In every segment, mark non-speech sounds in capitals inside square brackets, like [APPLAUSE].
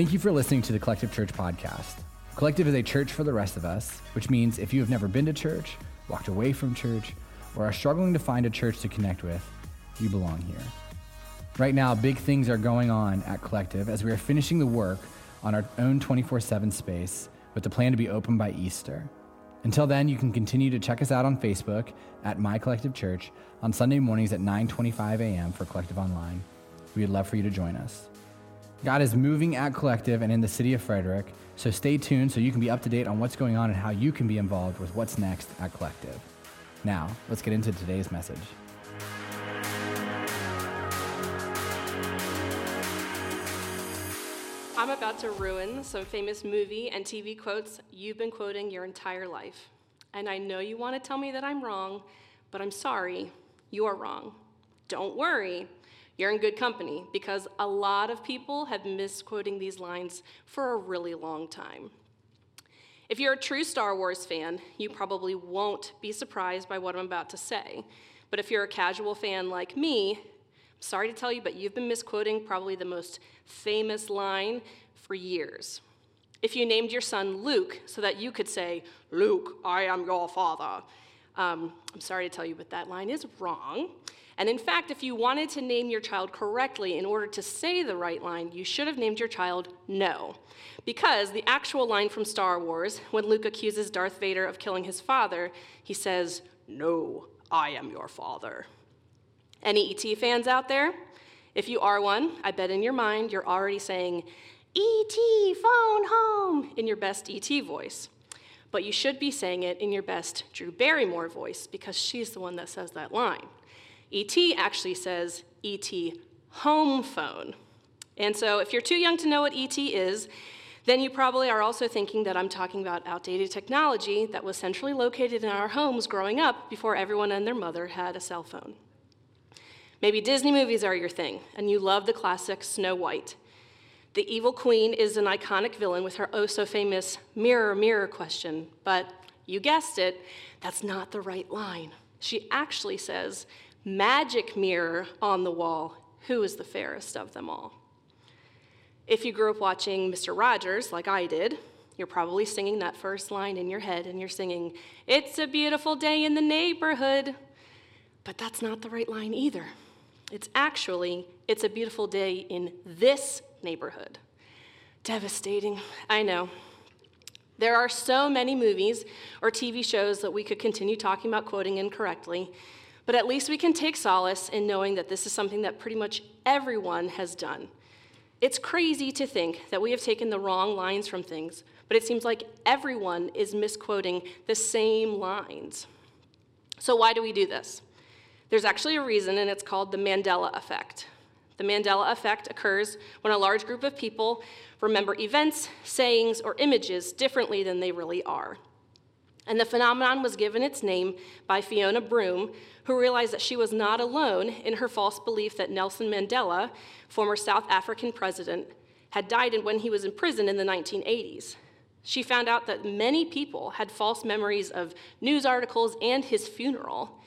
Thank you for listening to the Collective Church podcast. Collective is a church for the rest of us, which means if you have never been to church, walked away from church, or are struggling to find a church to connect with, you belong here. Right now, big things are going on at Collective as we are finishing the work on our own 24 7 space with the plan to be open by Easter. Until then, you can continue to check us out on Facebook at My Collective Church on Sunday mornings at 9:25 a.m. for Collective Online. We would love for you to join us. God is moving at Collective and in the city of Frederick, so stay tuned so you can be up to date on what's going on and how you can be involved with what's next at Collective. Now, let's get into today's message. I'm about to ruin some famous movie and TV quotes you've been quoting your entire life. And I know you want to tell me that I'm wrong, but I'm sorry, you're wrong. Don't worry, you're in good company because a lot of people have misquoting these lines for a really long time. If you're a true Star Wars fan, you probably won't be surprised by what I'm about to say. But if you're a casual fan like me, I'm Sorry to tell you, but you've been misquoting probably the most famous line for years. If you named your son Luke so that you could say, Luke, I am your father, um, I'm sorry to tell you, but that line is wrong. And in fact, if you wanted to name your child correctly in order to say the right line, you should have named your child No. Because the actual line from Star Wars, when Luke accuses Darth Vader of killing his father, he says, No, I am your father. Any ET fans out there? If you are one, I bet in your mind you're already saying, ET, phone home, in your best ET voice. But you should be saying it in your best Drew Barrymore voice because she's the one that says that line. ET actually says ET home phone. And so if you're too young to know what ET is, then you probably are also thinking that I'm talking about outdated technology that was centrally located in our homes growing up before everyone and their mother had a cell phone. Maybe Disney movies are your thing, and you love the classic Snow White. The evil queen is an iconic villain with her oh so famous mirror, mirror question, but you guessed it, that's not the right line. She actually says, Magic mirror on the wall, who is the fairest of them all? If you grew up watching Mr. Rogers, like I did, you're probably singing that first line in your head, and you're singing, It's a beautiful day in the neighborhood. But that's not the right line either. It's actually, it's a beautiful day in this neighborhood. Devastating, I know. There are so many movies or TV shows that we could continue talking about quoting incorrectly, but at least we can take solace in knowing that this is something that pretty much everyone has done. It's crazy to think that we have taken the wrong lines from things, but it seems like everyone is misquoting the same lines. So, why do we do this? There's actually a reason, and it's called the Mandela effect. The Mandela effect occurs when a large group of people remember events, sayings, or images differently than they really are. And the phenomenon was given its name by Fiona Broome, who realized that she was not alone in her false belief that Nelson Mandela, former South African president, had died when he was in prison in the 1980s. She found out that many people had false memories of news articles and his funeral.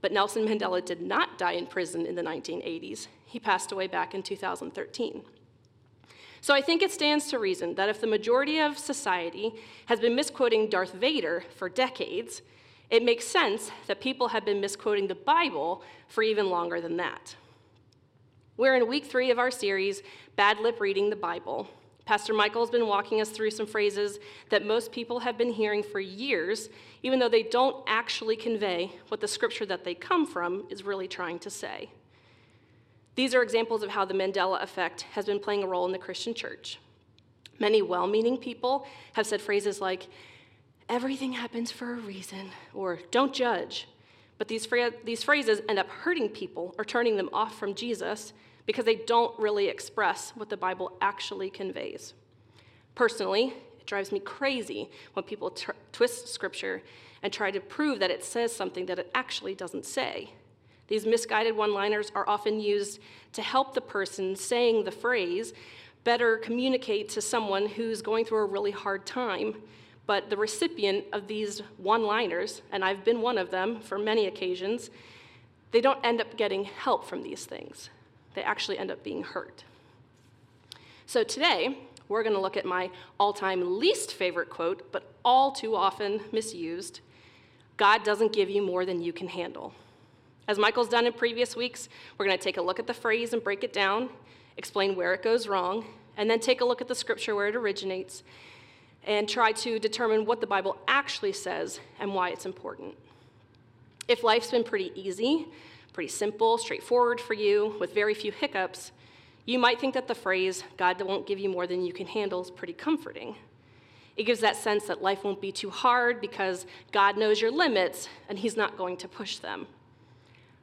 But Nelson Mandela did not die in prison in the 1980s. He passed away back in 2013. So I think it stands to reason that if the majority of society has been misquoting Darth Vader for decades, it makes sense that people have been misquoting the Bible for even longer than that. We're in week three of our series, Bad Lip Reading the Bible, Pastor Michael's been walking us through some phrases that most people have been hearing for years, even though they don't actually convey what the scripture that they come from is really trying to say. These are examples of how the Mandela effect has been playing a role in the Christian church. Many well meaning people have said phrases like, everything happens for a reason, or don't judge. But these, these phrases end up hurting people or turning them off from Jesus because they don't really express what the Bible actually conveys. Personally, it drives me crazy when people twist scripture and try to prove that it says something that it actually doesn't say. These misguided one liners are often used to help the person saying the phrase better communicate to someone who's going through a really hard time. But the recipient of these one liners, and I've been one of them for many occasions, they don't end up getting help from these things they actually end up being hurt. So today, we're going to look at my all time least favorite quote, but all too often misused God doesn't give you more than you can handle. As Michael's done in previous weeks, we're going to take a look at the phrase and break it down, explain where it goes wrong, and then take a look at the scripture where it originates and try to determine what the Bible actually says and why it's important. If life's been pretty easy, pretty simple, straightforward for you, with very few hiccups, you might think that the phrase, God won't give you more than you can handle, is pretty comforting. It gives that sense that life won't be too hard because God knows your limits and He's not going to push them.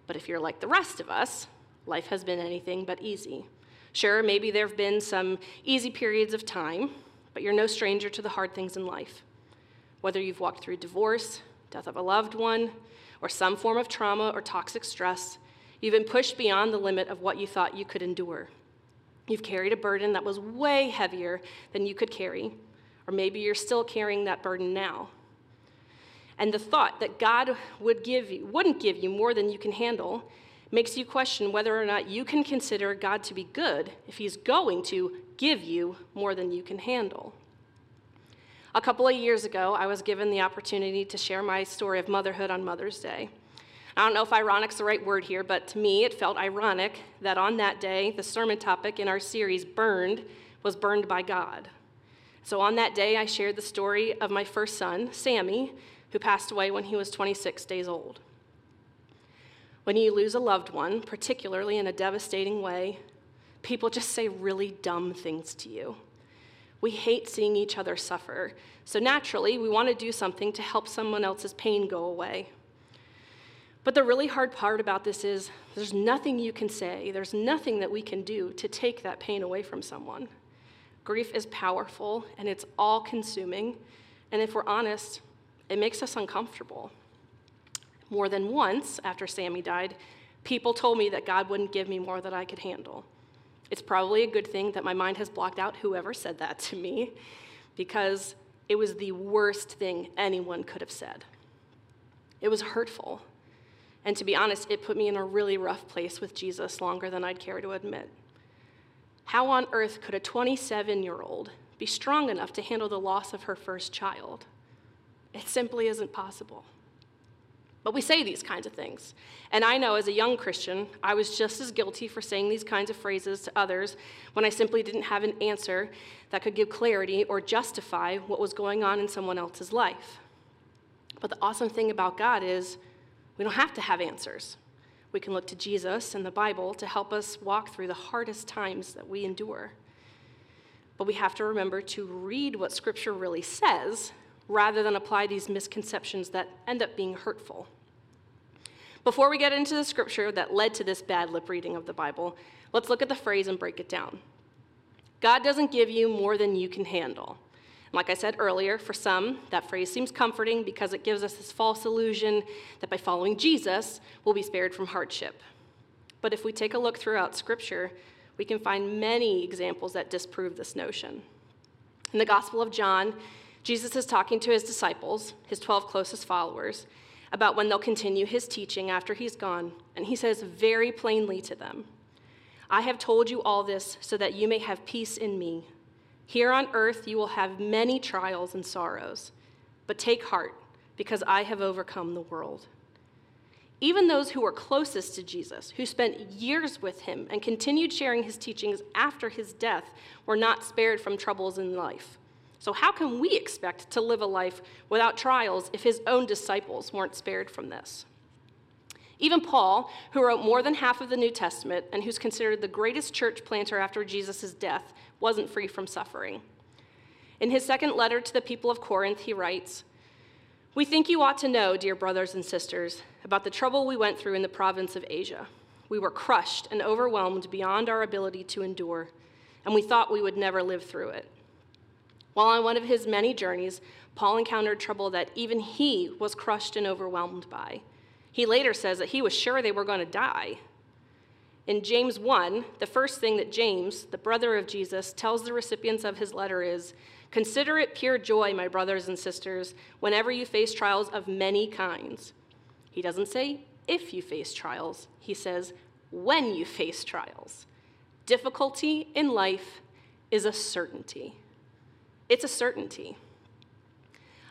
But if you're like the rest of us, life has been anything but easy. Sure, maybe there have been some easy periods of time, but you're no stranger to the hard things in life. Whether you've walked through divorce, death of a loved one, or some form of trauma or toxic stress, you've been pushed beyond the limit of what you thought you could endure. You've carried a burden that was way heavier than you could carry, or maybe you're still carrying that burden now. And the thought that God would give you, wouldn't give you more than you can handle makes you question whether or not you can consider God to be good if He's going to give you more than you can handle. A couple of years ago, I was given the opportunity to share my story of motherhood on Mother's Day. I don't know if ironic's the right word here, but to me it felt ironic that on that day, the sermon topic in our series, Burned, was burned by God. So on that day, I shared the story of my first son, Sammy, who passed away when he was 26 days old. When you lose a loved one, particularly in a devastating way, people just say really dumb things to you. We hate seeing each other suffer. So naturally, we want to do something to help someone else's pain go away. But the really hard part about this is there's nothing you can say, there's nothing that we can do to take that pain away from someone. Grief is powerful and it's all consuming. And if we're honest, it makes us uncomfortable. More than once after Sammy died, people told me that God wouldn't give me more than I could handle. It's probably a good thing that my mind has blocked out whoever said that to me because it was the worst thing anyone could have said. It was hurtful. And to be honest, it put me in a really rough place with Jesus longer than I'd care to admit. How on earth could a 27 year old be strong enough to handle the loss of her first child? It simply isn't possible. But we say these kinds of things. And I know as a young Christian, I was just as guilty for saying these kinds of phrases to others when I simply didn't have an answer that could give clarity or justify what was going on in someone else's life. But the awesome thing about God is we don't have to have answers. We can look to Jesus and the Bible to help us walk through the hardest times that we endure. But we have to remember to read what Scripture really says rather than apply these misconceptions that end up being hurtful. Before we get into the scripture that led to this bad lip reading of the Bible, let's look at the phrase and break it down. God doesn't give you more than you can handle. like I said earlier, for some, that phrase seems comforting because it gives us this false illusion that by following Jesus, we'll be spared from hardship. But if we take a look throughout Scripture, we can find many examples that disprove this notion. In the Gospel of John, Jesus is talking to his disciples, his 12 closest followers, about when they'll continue his teaching after he's gone. And he says very plainly to them I have told you all this so that you may have peace in me. Here on earth you will have many trials and sorrows, but take heart, because I have overcome the world. Even those who were closest to Jesus, who spent years with him and continued sharing his teachings after his death, were not spared from troubles in life. So, how can we expect to live a life without trials if his own disciples weren't spared from this? Even Paul, who wrote more than half of the New Testament and who's considered the greatest church planter after Jesus' death, wasn't free from suffering. In his second letter to the people of Corinth, he writes We think you ought to know, dear brothers and sisters, about the trouble we went through in the province of Asia. We were crushed and overwhelmed beyond our ability to endure, and we thought we would never live through it. While on one of his many journeys, Paul encountered trouble that even he was crushed and overwhelmed by. He later says that he was sure they were going to die. In James 1, the first thing that James, the brother of Jesus, tells the recipients of his letter is Consider it pure joy, my brothers and sisters, whenever you face trials of many kinds. He doesn't say if you face trials, he says when you face trials. Difficulty in life is a certainty. It's a certainty.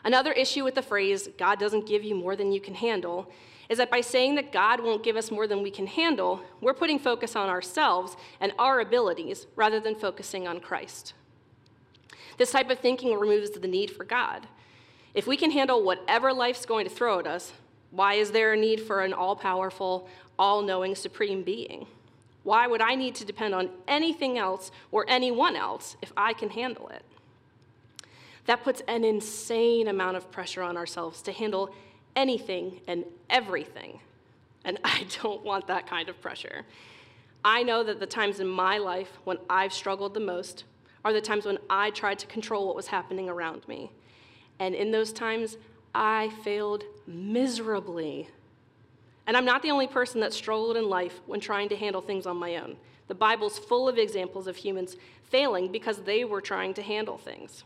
Another issue with the phrase, God doesn't give you more than you can handle, is that by saying that God won't give us more than we can handle, we're putting focus on ourselves and our abilities rather than focusing on Christ. This type of thinking removes the need for God. If we can handle whatever life's going to throw at us, why is there a need for an all powerful, all knowing supreme being? Why would I need to depend on anything else or anyone else if I can handle it? That puts an insane amount of pressure on ourselves to handle anything and everything. And [LAUGHS] I don't want that kind of pressure. I know that the times in my life when I've struggled the most are the times when I tried to control what was happening around me. And in those times, I failed miserably. And I'm not the only person that struggled in life when trying to handle things on my own. The Bible's full of examples of humans failing because they were trying to handle things.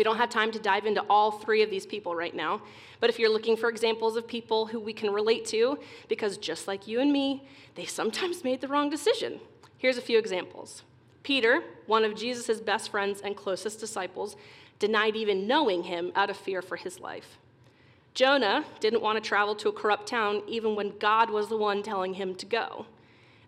We don't have time to dive into all three of these people right now, but if you're looking for examples of people who we can relate to, because just like you and me, they sometimes made the wrong decision. Here's a few examples. Peter, one of Jesus' best friends and closest disciples, denied even knowing him out of fear for his life. Jonah didn't want to travel to a corrupt town even when God was the one telling him to go.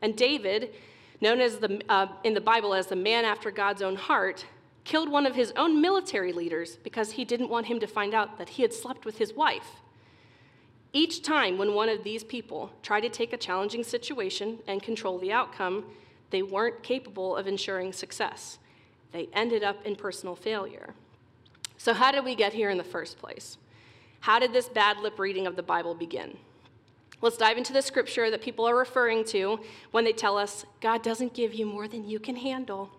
And David, known as the, uh, in the Bible as the man after God's own heart, killed one of his own military leaders because he didn't want him to find out that he had slept with his wife. Each time when one of these people tried to take a challenging situation and control the outcome, they weren't capable of ensuring success. They ended up in personal failure. So, how did we get here in the first place? How did this bad lip reading of the Bible begin? Let's dive into the scripture that people are referring to when they tell us God doesn't give you more than you can handle.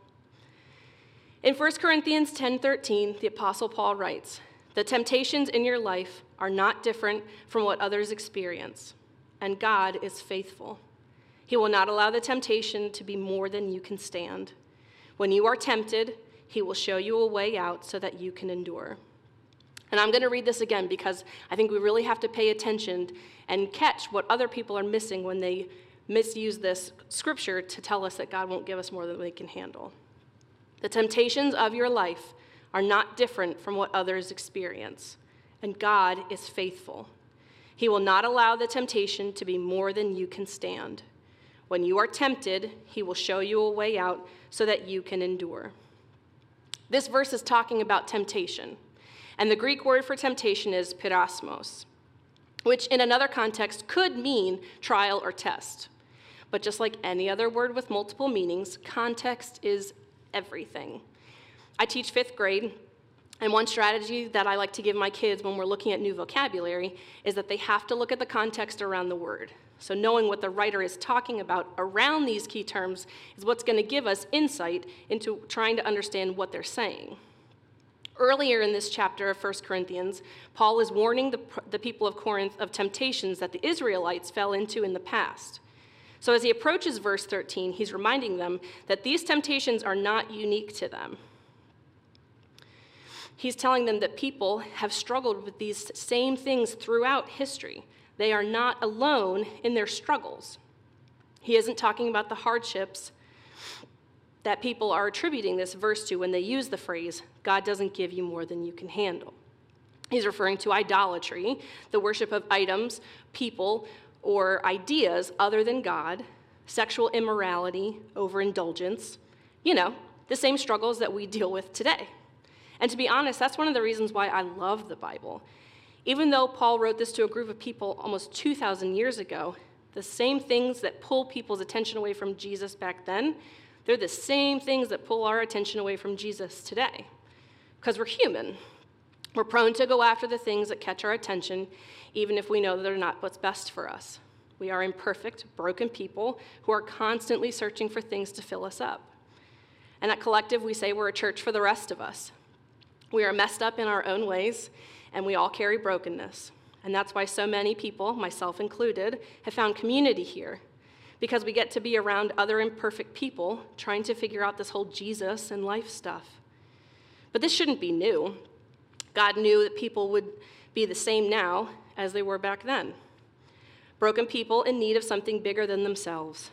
In 1 Corinthians 10:13, the apostle Paul writes, "The temptations in your life are not different from what others experience, and God is faithful. He will not allow the temptation to be more than you can stand. When you are tempted, he will show you a way out so that you can endure." And I'm going to read this again because I think we really have to pay attention and catch what other people are missing when they misuse this scripture to tell us that God won't give us more than we can handle. The temptations of your life are not different from what others experience, and God is faithful. He will not allow the temptation to be more than you can stand. When you are tempted, He will show you a way out so that you can endure. This verse is talking about temptation, and the Greek word for temptation is peirasmos, which in another context could mean trial or test. But just like any other word with multiple meanings, context is everything. I teach fifth grade, and one strategy that I like to give my kids when we're looking at new vocabulary is that they have to look at the context around the word. So, knowing what the writer is talking about around these key terms is what's going to give us insight into trying to understand what they're saying. Earlier in this chapter of 1 Corinthians, Paul is warning the, the people of Corinth of temptations that the Israelites fell into in the past. So as he approaches verse 13, he's reminding them that these temptations are not unique to them. He's telling them that people have struggled with these same things throughout history. They are not alone in their struggles. He isn't talking about the hardships that people are attributing this verse to when they use the phrase, God doesn't give you more than you can handle. He's referring to idolatry, the worship of items, people, or ideas other than God, sexual immorality, overindulgence, you know, the same struggles that we [LAUGHS] deal with today. And to be honest, that's one of the reasons why I love the Bible. Even though Paul wrote this to a group of people almost 2,000 years ago, the same things that pull people's attention away from Jesus back then, they're the same things that pull our attention away from Jesus today. Because we're human. We're prone to go after the things that catch our attention, even if we know that they're not what's best for us. We are imperfect, broken people who are constantly searching for things to fill us up. And at Collective, we say we're a church for the rest of us. We are messed up in our own ways, and we all carry brokenness. And that's why so many people, myself included, have found community here. Because we get to be around other imperfect people trying to figure out this whole Jesus and life stuff. But this shouldn't be new. God knew that people would be the same now as they were back then. Broken people in need of something bigger than themselves.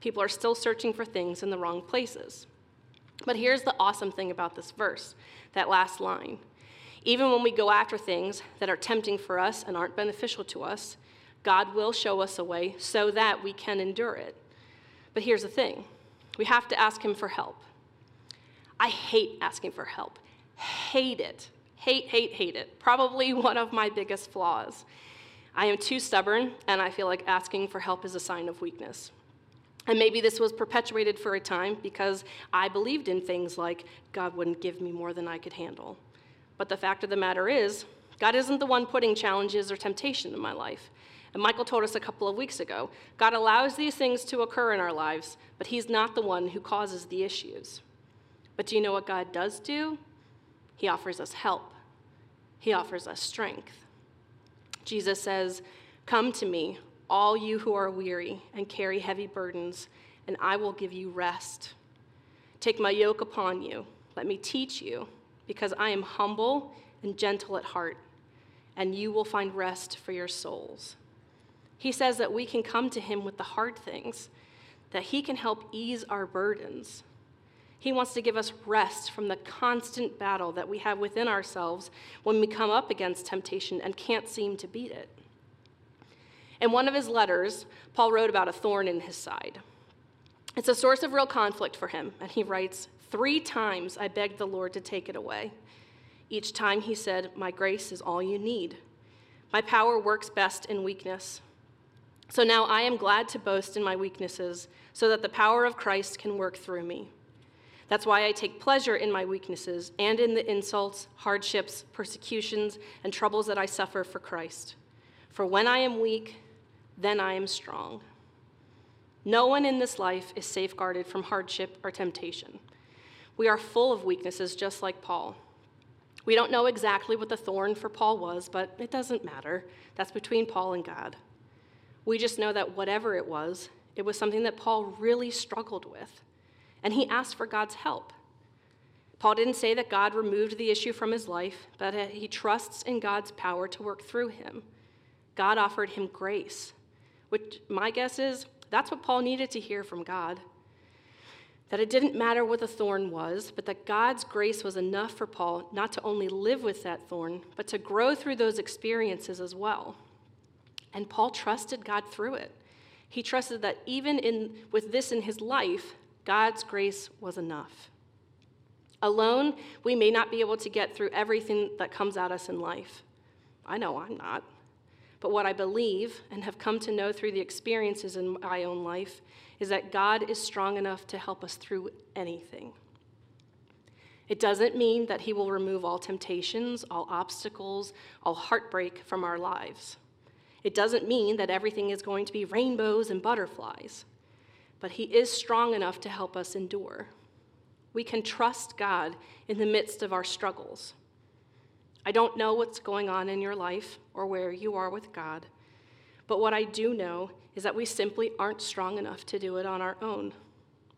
People are still searching for things in the wrong places. But here's the awesome thing about this verse, that last line. Even when we go after things that are tempting for us and aren't beneficial to us, God will show us a way so that we can endure it. But here's the thing we have to ask Him for help. I hate asking for help, hate it. Hate, hate, hate it. Probably [LAUGHS] one of my biggest flaws. I am too stubborn, and I feel like asking for help is a sign of weakness. And maybe this was perpetuated for a time because I believed in things like God wouldn't give me more than I could handle. But the fact of the matter is, God isn't the one putting challenges or temptation in my life. And Michael told us a couple of weeks ago God allows these things to occur in our lives, but He's not the one who causes the issues. But do you know what God does do? He offers us help, He offers us strength. Jesus says, Come to me, all you who are weary and carry heavy burdens, and I will give you rest. Take my yoke upon you. Let me teach you, because I am humble and gentle at heart, and you will find rest for your souls. He says that we can come to him with the hard things, that he can help ease our burdens. He wants to give us rest from the constant battle that we have within ourselves when we come up against temptation and can't seem to beat it. In one of his letters, Paul wrote about a thorn in his side. It's a source of real conflict for him, and he writes Three times I begged the Lord to take it away. Each time he said, My grace is all you need. My power works best in weakness. So now I am glad to boast in my weaknesses, so that the power of Christ can work through me. That's why I take pleasure in my weaknesses and in the insults, hardships, persecutions, and troubles that I suffer for Christ. For when I am weak, then I am strong. No one in this life is safeguarded from hardship or temptation. We are full of weaknesses, just like Paul. We don't know exactly what the thorn for Paul was, but it doesn't matter. That's between Paul and God. We just know that whatever it was, it was something that Paul really struggled with, and he asked for God's help. Paul didn't say that God removed the issue from his life, but he trusts in God's power to work through him. God offered him grace, which my guess is that's what Paul needed to hear from God. That it didn't matter what the thorn was, but that God's grace was enough for Paul not to only live with that thorn, but to grow through those experiences as well. And Paul trusted God through it. He trusted that even in, with this in his life, God's grace was enough. Alone, we may not be able to get through everything that comes at us in life. I know I'm not. But what I believe and have come to know through the experiences in my own life is that God is strong enough to help us through anything. It doesn't mean that He will remove all temptations, all obstacles, all heartbreak from our lives. It doesn't mean that everything is going to be rainbows and butterflies, but He is strong enough to help us endure. We can trust God in the midst of our struggles. I don't know what's going on in your life or where you are with God, but what I do know is that we simply aren't strong enough to do it on our own.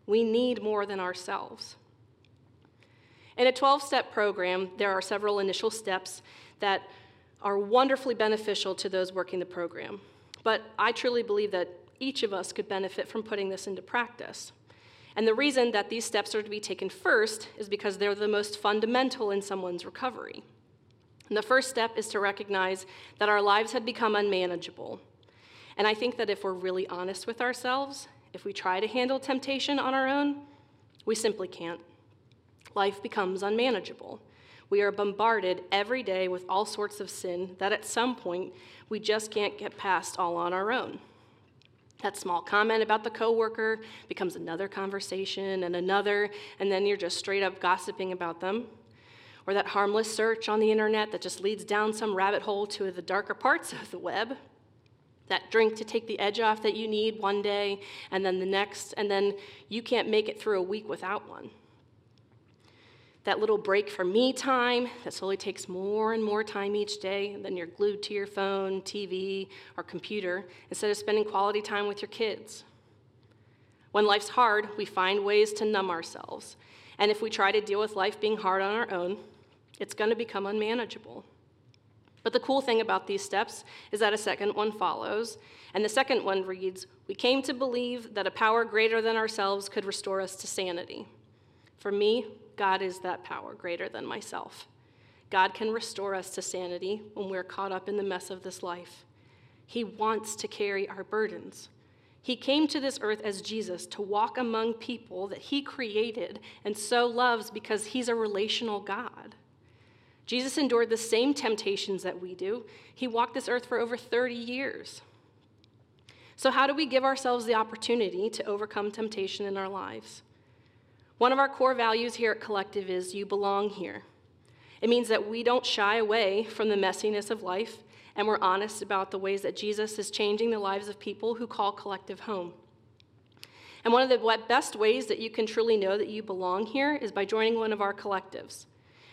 We need more than ourselves. In a 12 step program, there are several initial steps that are wonderfully beneficial to those working the program. But I truly believe that each of us could benefit from putting this into practice. And the reason that these steps are to be taken first is because they're the most fundamental in someone's recovery. And the first step is to recognize that our lives had become unmanageable. And I think that if we're really honest with ourselves, if we try to handle temptation on our own, we simply can't. Life becomes unmanageable. We are bombarded every day with all sorts of sin that at some point we just can't get past all on our own. That small comment about the coworker becomes another conversation and another, and then you're just straight up gossiping about them or that harmless search on the internet that just leads down some rabbit hole to the darker parts of the web. That drink to take the edge off that you need one day and then the next, and then you can't make it through a week without one. That little break for me time that slowly takes more and more time each day, and then you're glued to your phone, TV, or computer instead of spending quality time with your kids. When life's hard, we find ways to numb ourselves. And if we try to deal with life being hard on our own, it's going to become unmanageable. But the cool thing about these steps is that a second one follows, and the second one reads We came to believe that a power greater than ourselves could restore us to sanity. For me, God is that power greater than myself. God can restore us to sanity when we're caught up in the mess of this life. He wants to carry our burdens. He came to this earth as Jesus to walk among people that he created and so loves because he's a relational God. Jesus endured the same temptations that we do. He walked this earth for over 30 years. So, how do we give ourselves the opportunity to overcome temptation in our lives? One of our core values here at Collective is you belong here. It means that we don't shy away from the messiness of life and we're honest about the ways that Jesus is changing the lives of people who call Collective home. And one of the best ways that you can truly know that you belong here is by joining one of our collectives.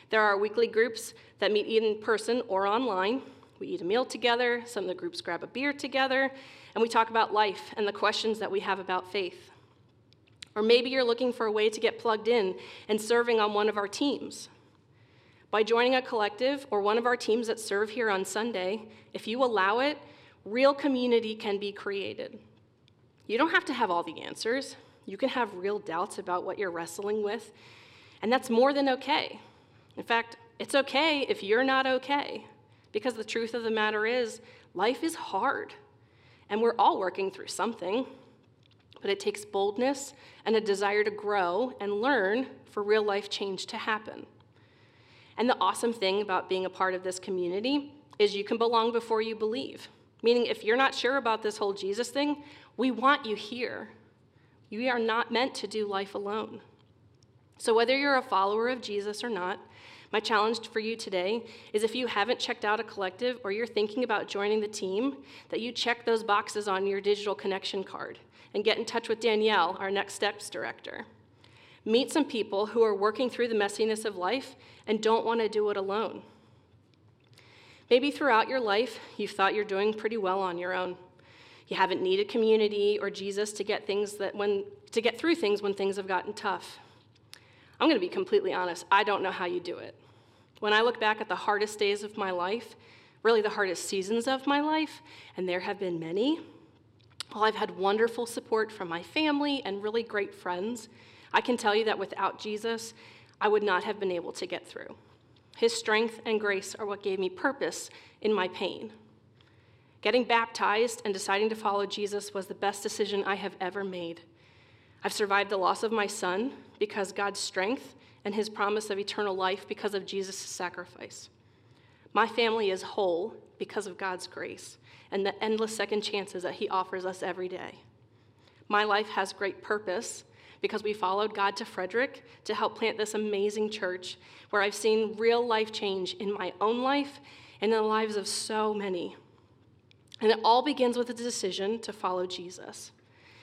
There are weekly groups that meet in person or online. We eat a meal together, some of the groups grab a beer together, and we talk about life and the questions that we have about faith. Or maybe you're looking for a way to get plugged in and serving on one of our teams. By joining a collective or one of our teams that serve here on Sunday, if you allow it, real community can be created. You don't have to have all the answers. You can have real doubts about what you're wrestling with, and that's more than okay. In fact, it's okay if you're not okay, because the truth of the matter is, life is hard, and we're all working through something. But it takes boldness and a desire to grow and learn for real life change to happen. And the awesome thing about being a part of this community is you can belong before you believe. Meaning, if you're not sure about this whole Jesus thing, we want you here. You are not meant to do life alone. So, whether you're a follower of Jesus or not, my challenge for you today is if you haven't checked out a collective or you're thinking about joining the team, that you check those boxes on your digital connection card and get in touch with Danielle, our Next Steps director. Meet some people who are working through the messiness of life and don't want to do it alone. Maybe throughout your life, you've thought you're doing pretty well on your own. You haven't needed community or Jesus to get things that when to get through things when things have gotten tough. I'm going to be completely honest, I don't know how you do it. When I look back at the hardest days of my life, really the hardest seasons of my life, and there have been many, while I've had wonderful support from my family and really great friends, I can tell you that without Jesus, I would not have been able to get through. His strength and grace are what gave me purpose in my pain. Getting baptized and deciding to follow Jesus was the best decision I have ever made. I've survived the loss of my son because God's strength and his promise of eternal life because of Jesus' sacrifice. My family is whole because of God's grace and the endless second chances that he offers us every day. My life has great purpose because we followed God to Frederick to help plant this amazing church where I've seen real life change in my own life and in the lives of so many. And it all begins with a decision to follow Jesus.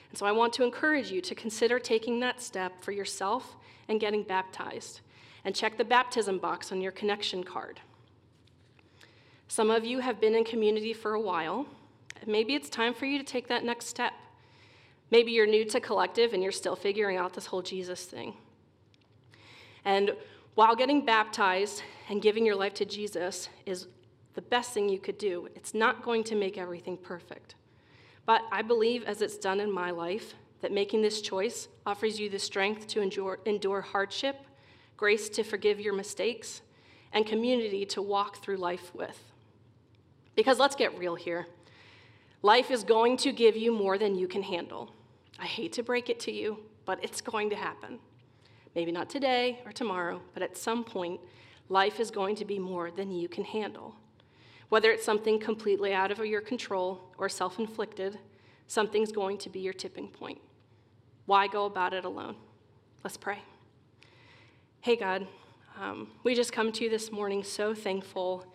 And so I want to encourage you to consider taking that step for yourself and getting baptized. And check the baptism box on your connection card. Some of you have been in community for a while. Maybe it's time for you to take that next step. Maybe you're new to collective and you're still figuring out this whole Jesus thing. And while getting baptized and giving your life to Jesus is the best thing you could do, it's not going to make everything perfect. But I believe, as it's done in my life, that making this choice offers you the strength to endure, endure hardship, grace to forgive your mistakes, and community to walk through life with. Because let's get real here life is going to give you more than you can handle. I hate to break it to you, but it's going to happen. Maybe not today or tomorrow, but at some point, life is going to be more than you can handle. Whether it's something completely out of your control or self inflicted, something's going to be your tipping point. Why go about it alone? Let's pray. Hey, God, um, we just come to you this morning so thankful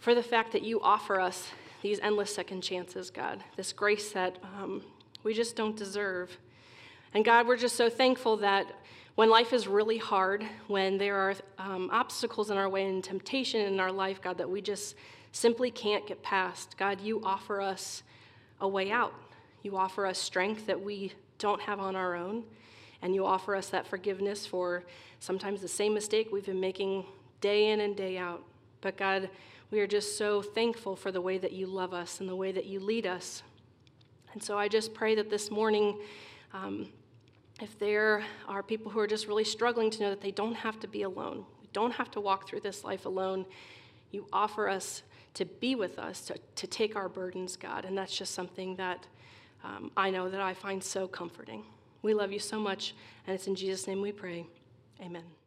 for the fact that you offer us these endless second chances, God, this grace that um, we just don't deserve. And God, we're just so thankful that when life is really hard, when there are um, obstacles in our way and temptation in our life, God, that we just simply can't get past, God, you offer us a way out. You offer us strength that we don't have on our own. And you offer us that forgiveness for sometimes the same mistake we've been making day in and day out. But God, we are just so thankful for the way that you love us and the way that you lead us. And so I just pray that this morning, um, if there are people who are just really struggling to know that they don't have to be alone, we don't have to walk through this life alone, you offer us to be with us, to, to take our burdens, God. And that's just something that um, I know that I find so comforting. We love you so much, and it's in Jesus' name we pray. Amen.